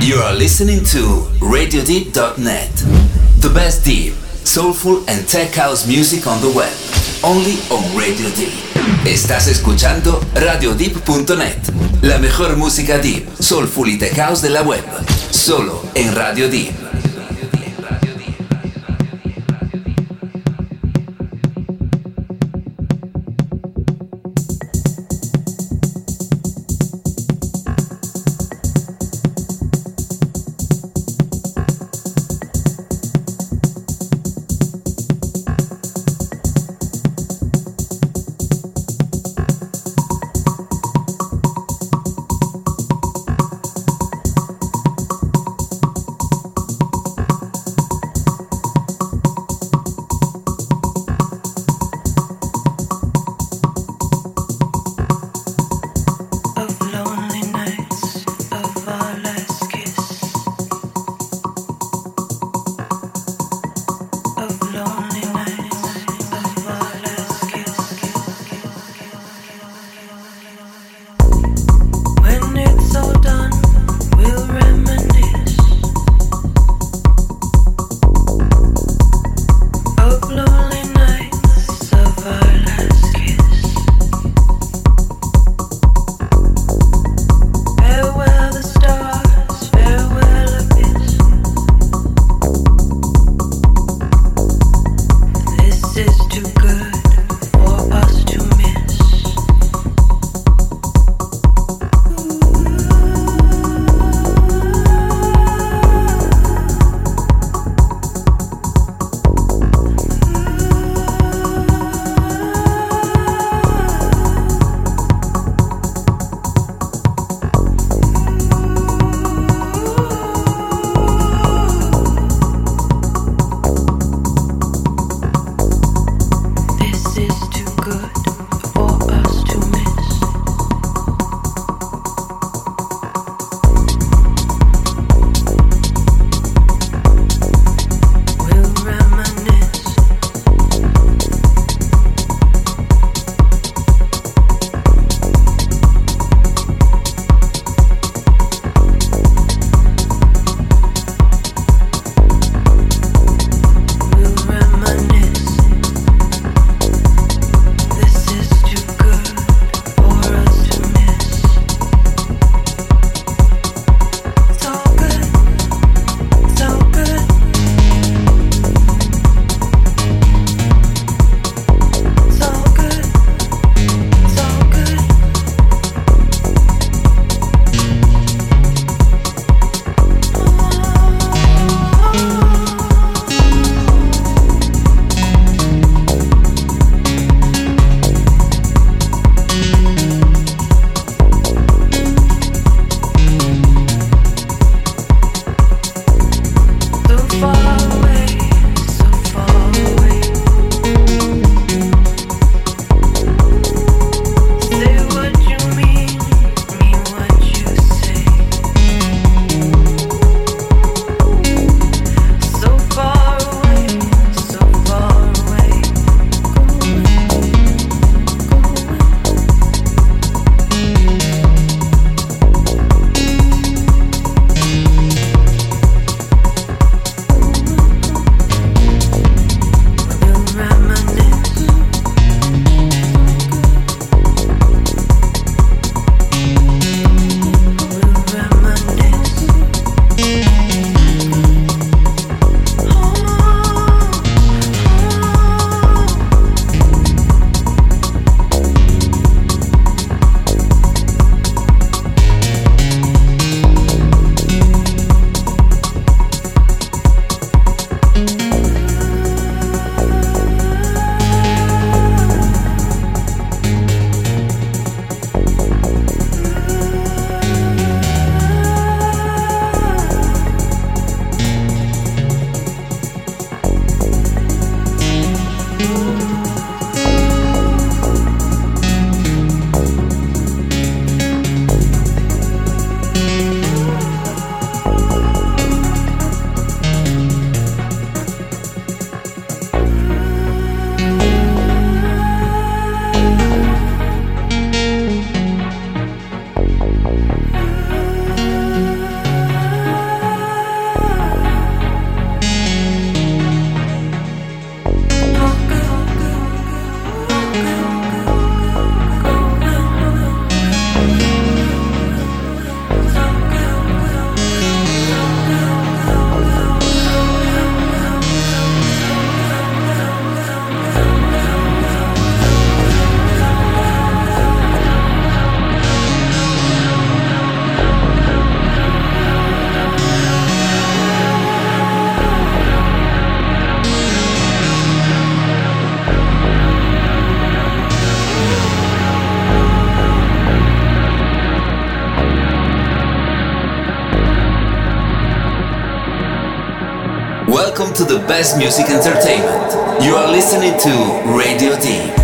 You are listening to RadioDeep.net, the best deep, soulful and tech house music on the web, only on Radio Deep. Estás escuchando RadioDeep.net, la mejor música deep, soulful y tech house de la web, solo en Radio Deep. To the best music entertainment. You are listening to Radio Deep.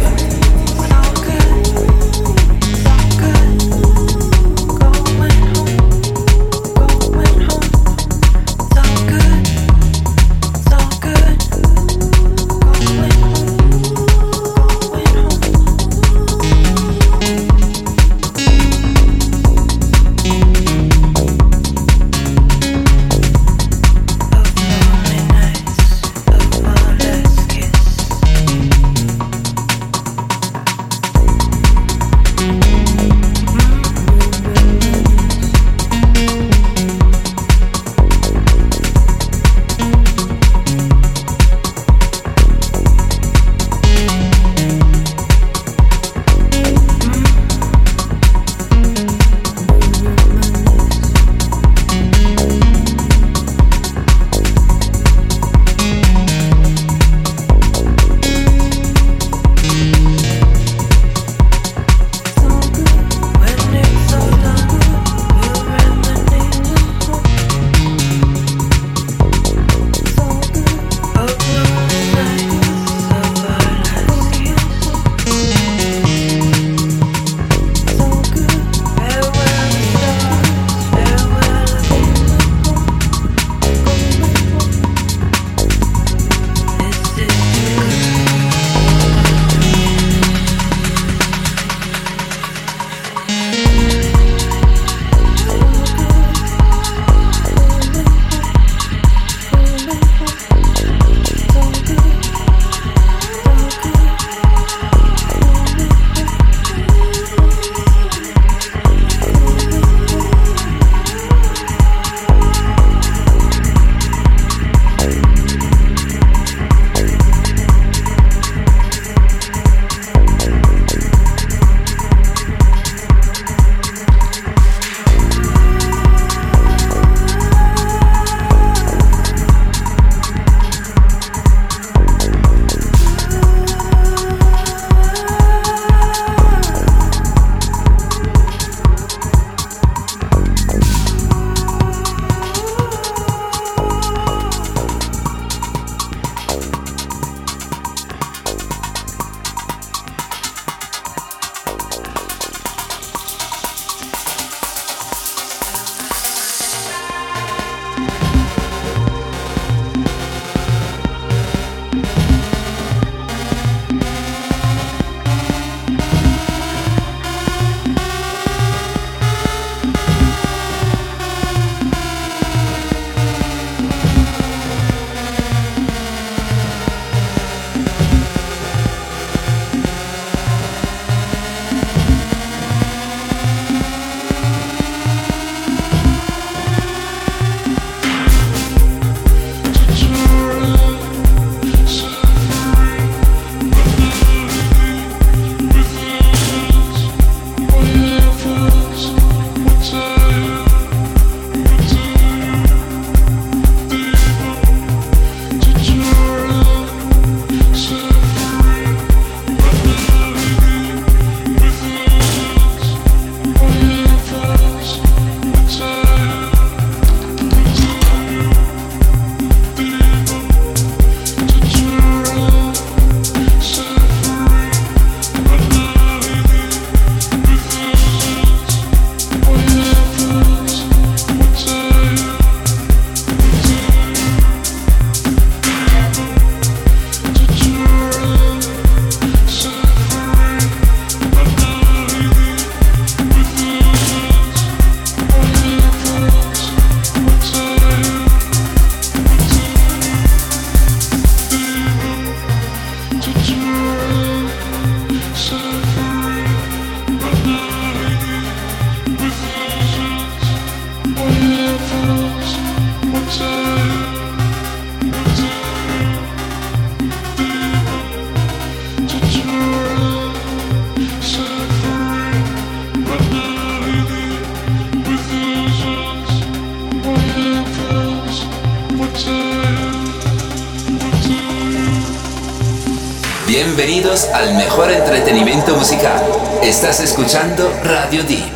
Al mejor entretenimiento musical. Estás escuchando Radio Deep.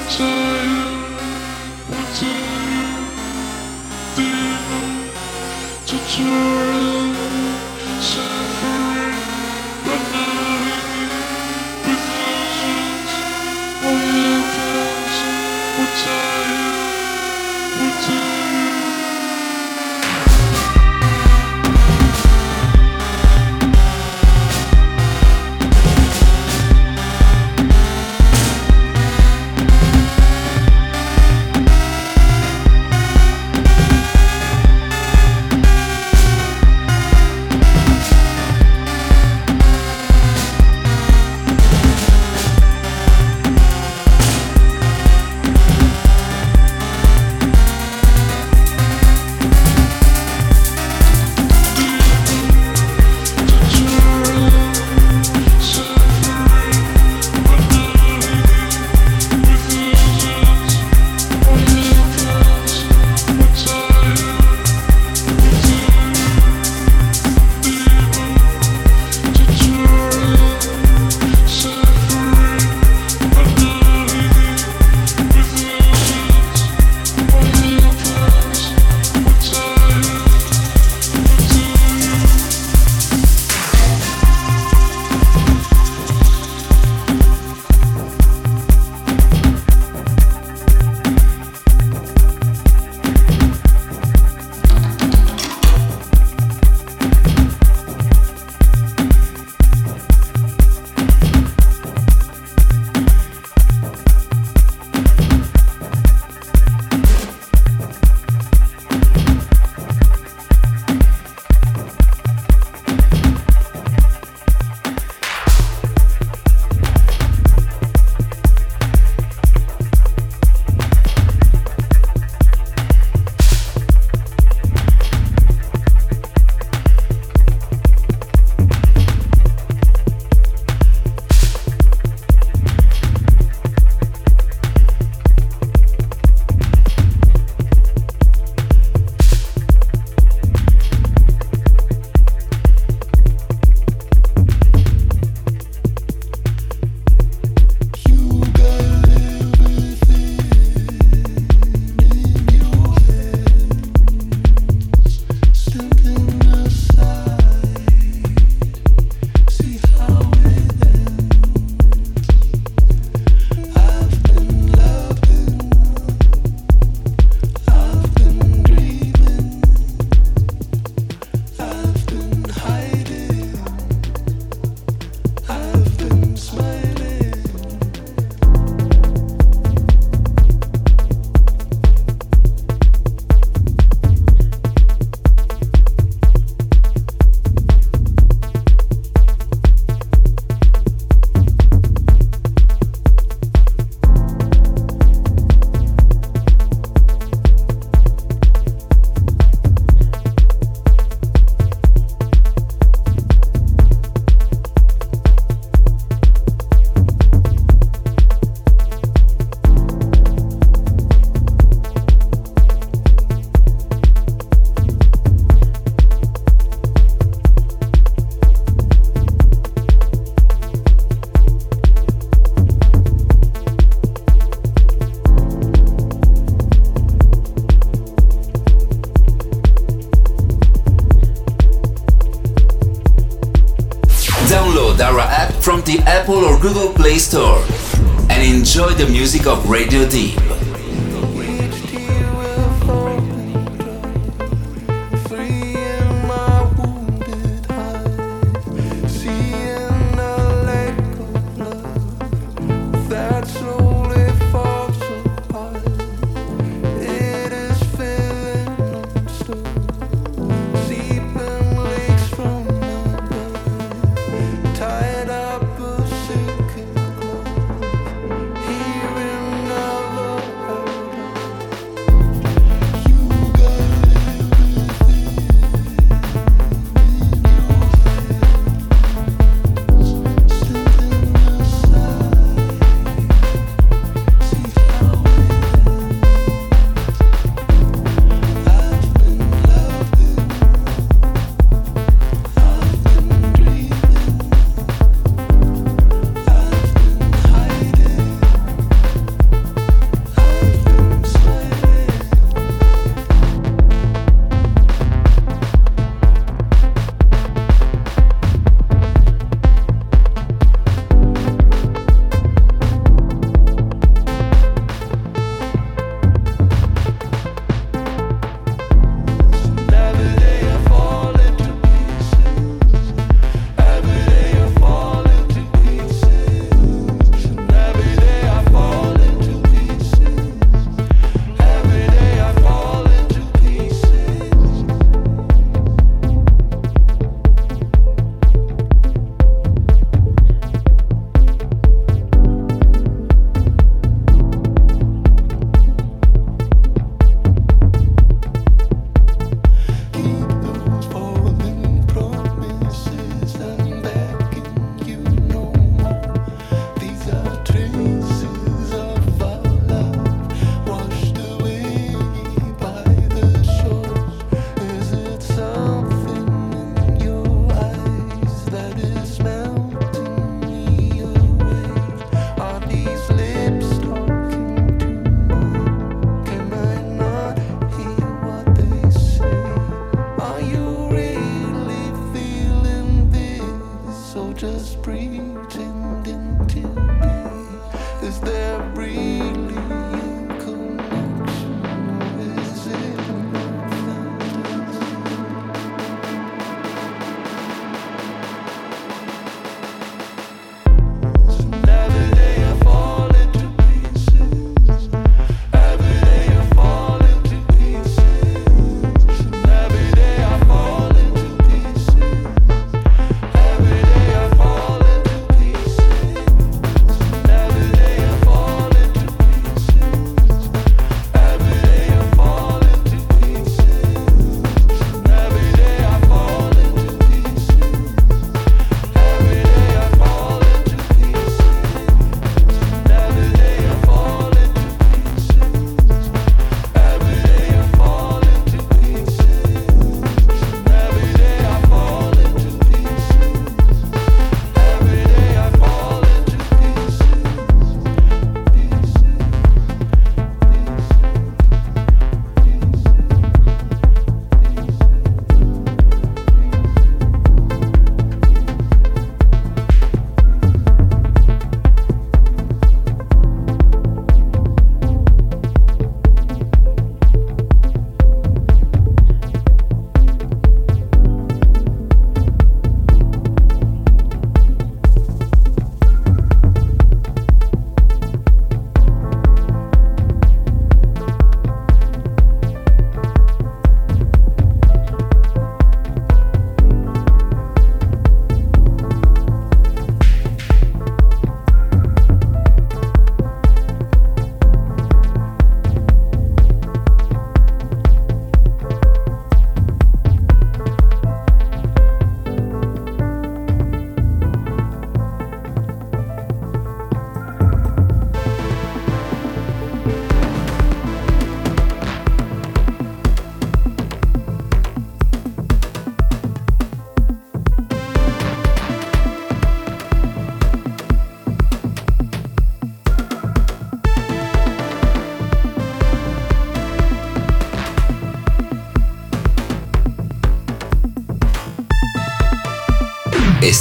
Thank you. Google Play Store and enjoy the music of Radio Deep.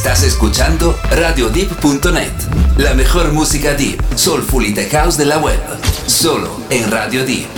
Estás escuchando RadioDeep.net, la mejor música deep, soulful y tech house de la web, solo en Radio Deep.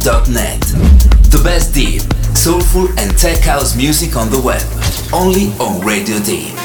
RadioDeep.net. The best deep, soulful, and tech house music on the web. Only on Radio Deep.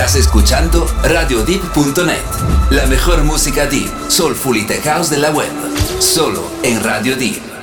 Estás escuchando RadioDeep.net, la mejor música deep, soulful y tech house de la web, solo en Radio Deep.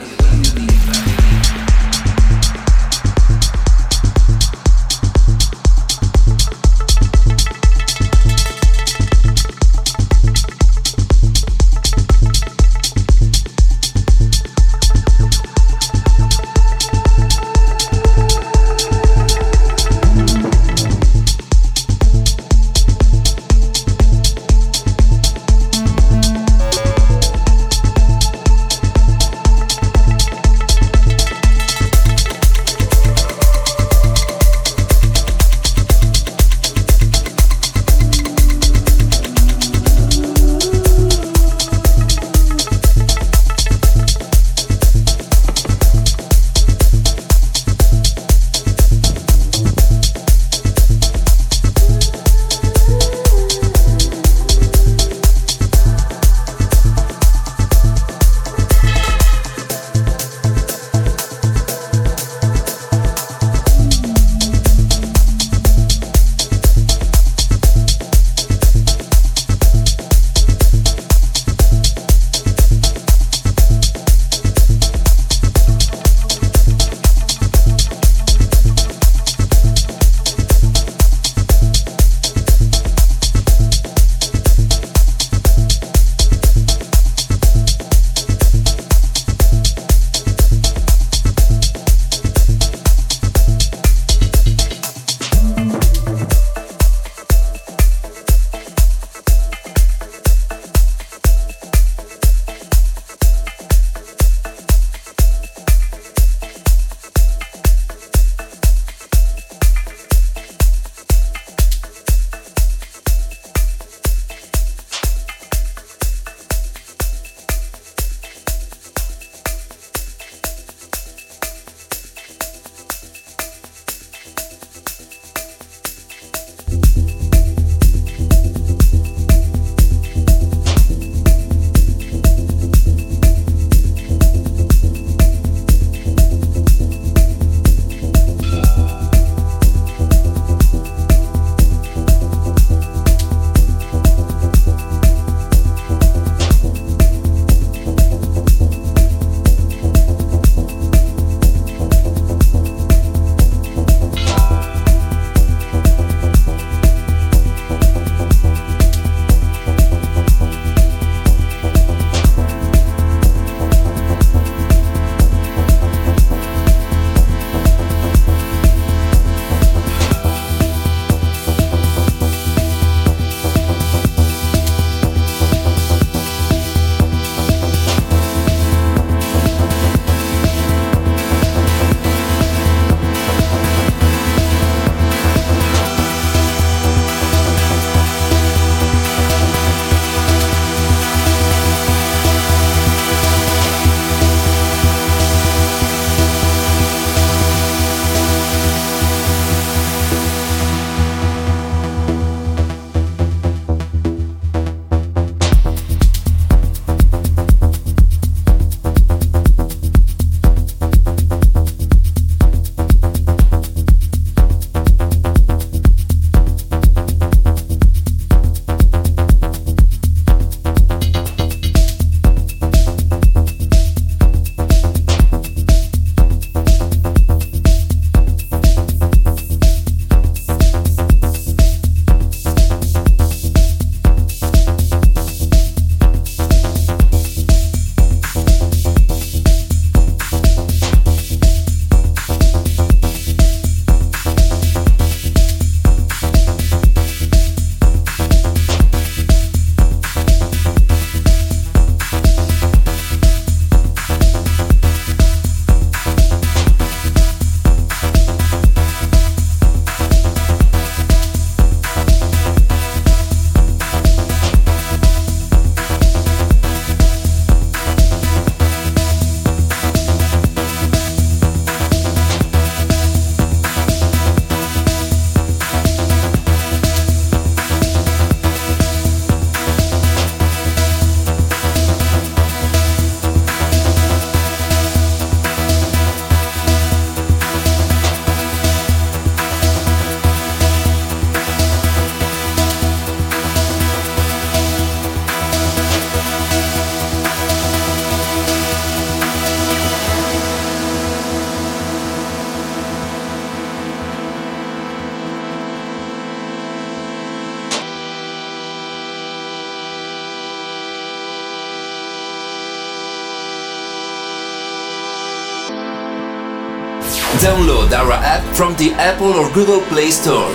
The Apple or Google Play Store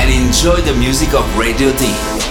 and enjoy the music of Radio D.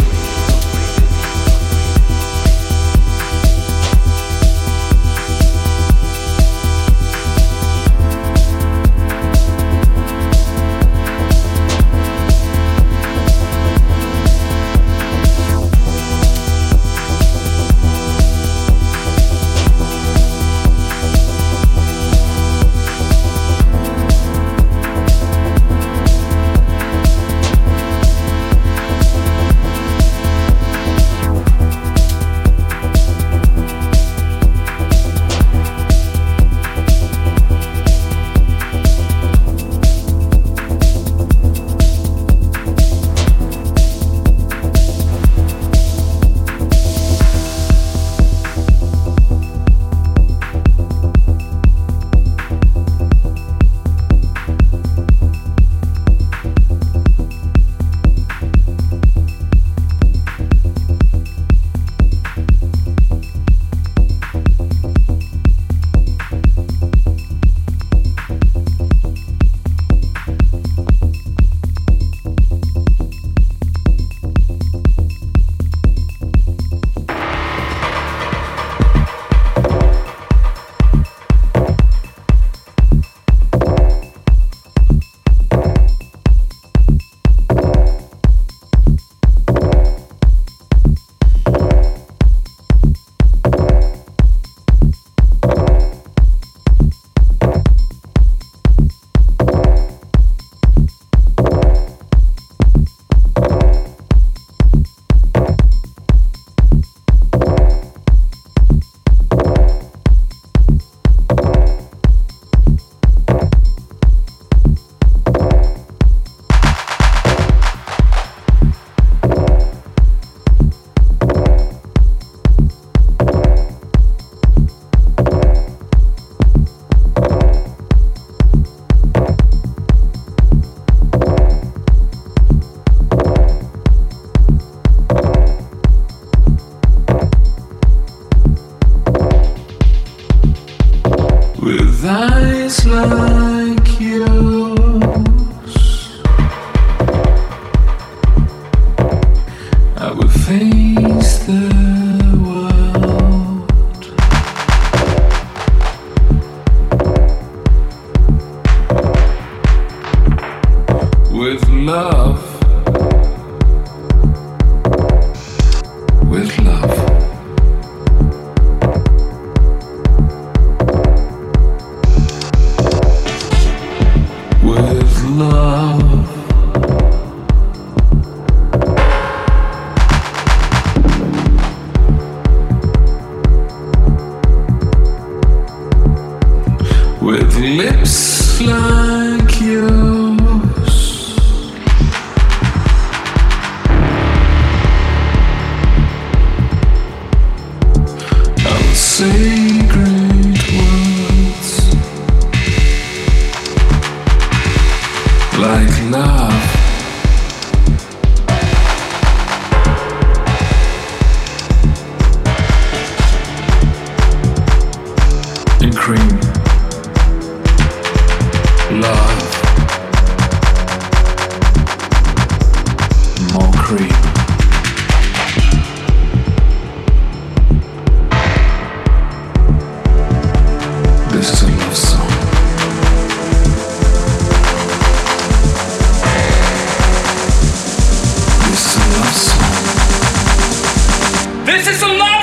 This is a love.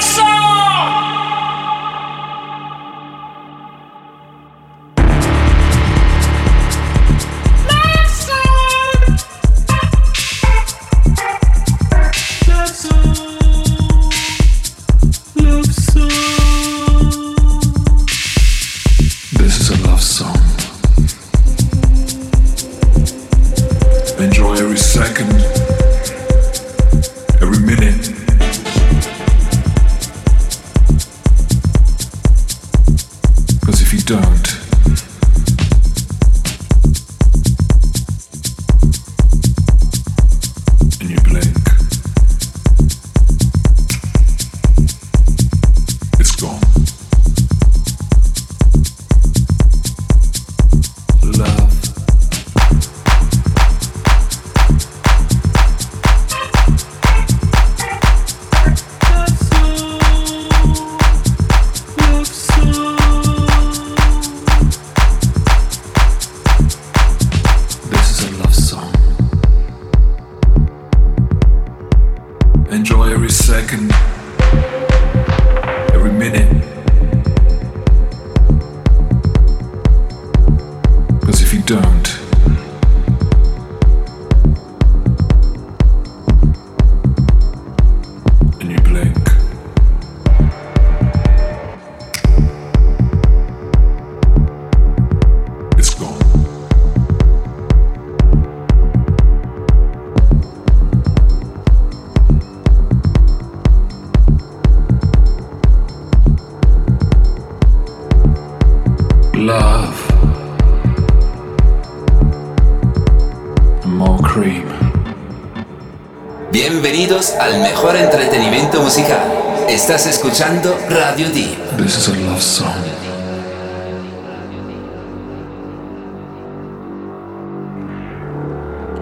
Bienvenidos al mejor entretenimiento musical. Estás escuchando Radio Deep. This is a love song.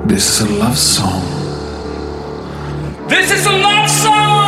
This is a love song. This is a love song!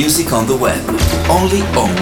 Music on the web. Only on.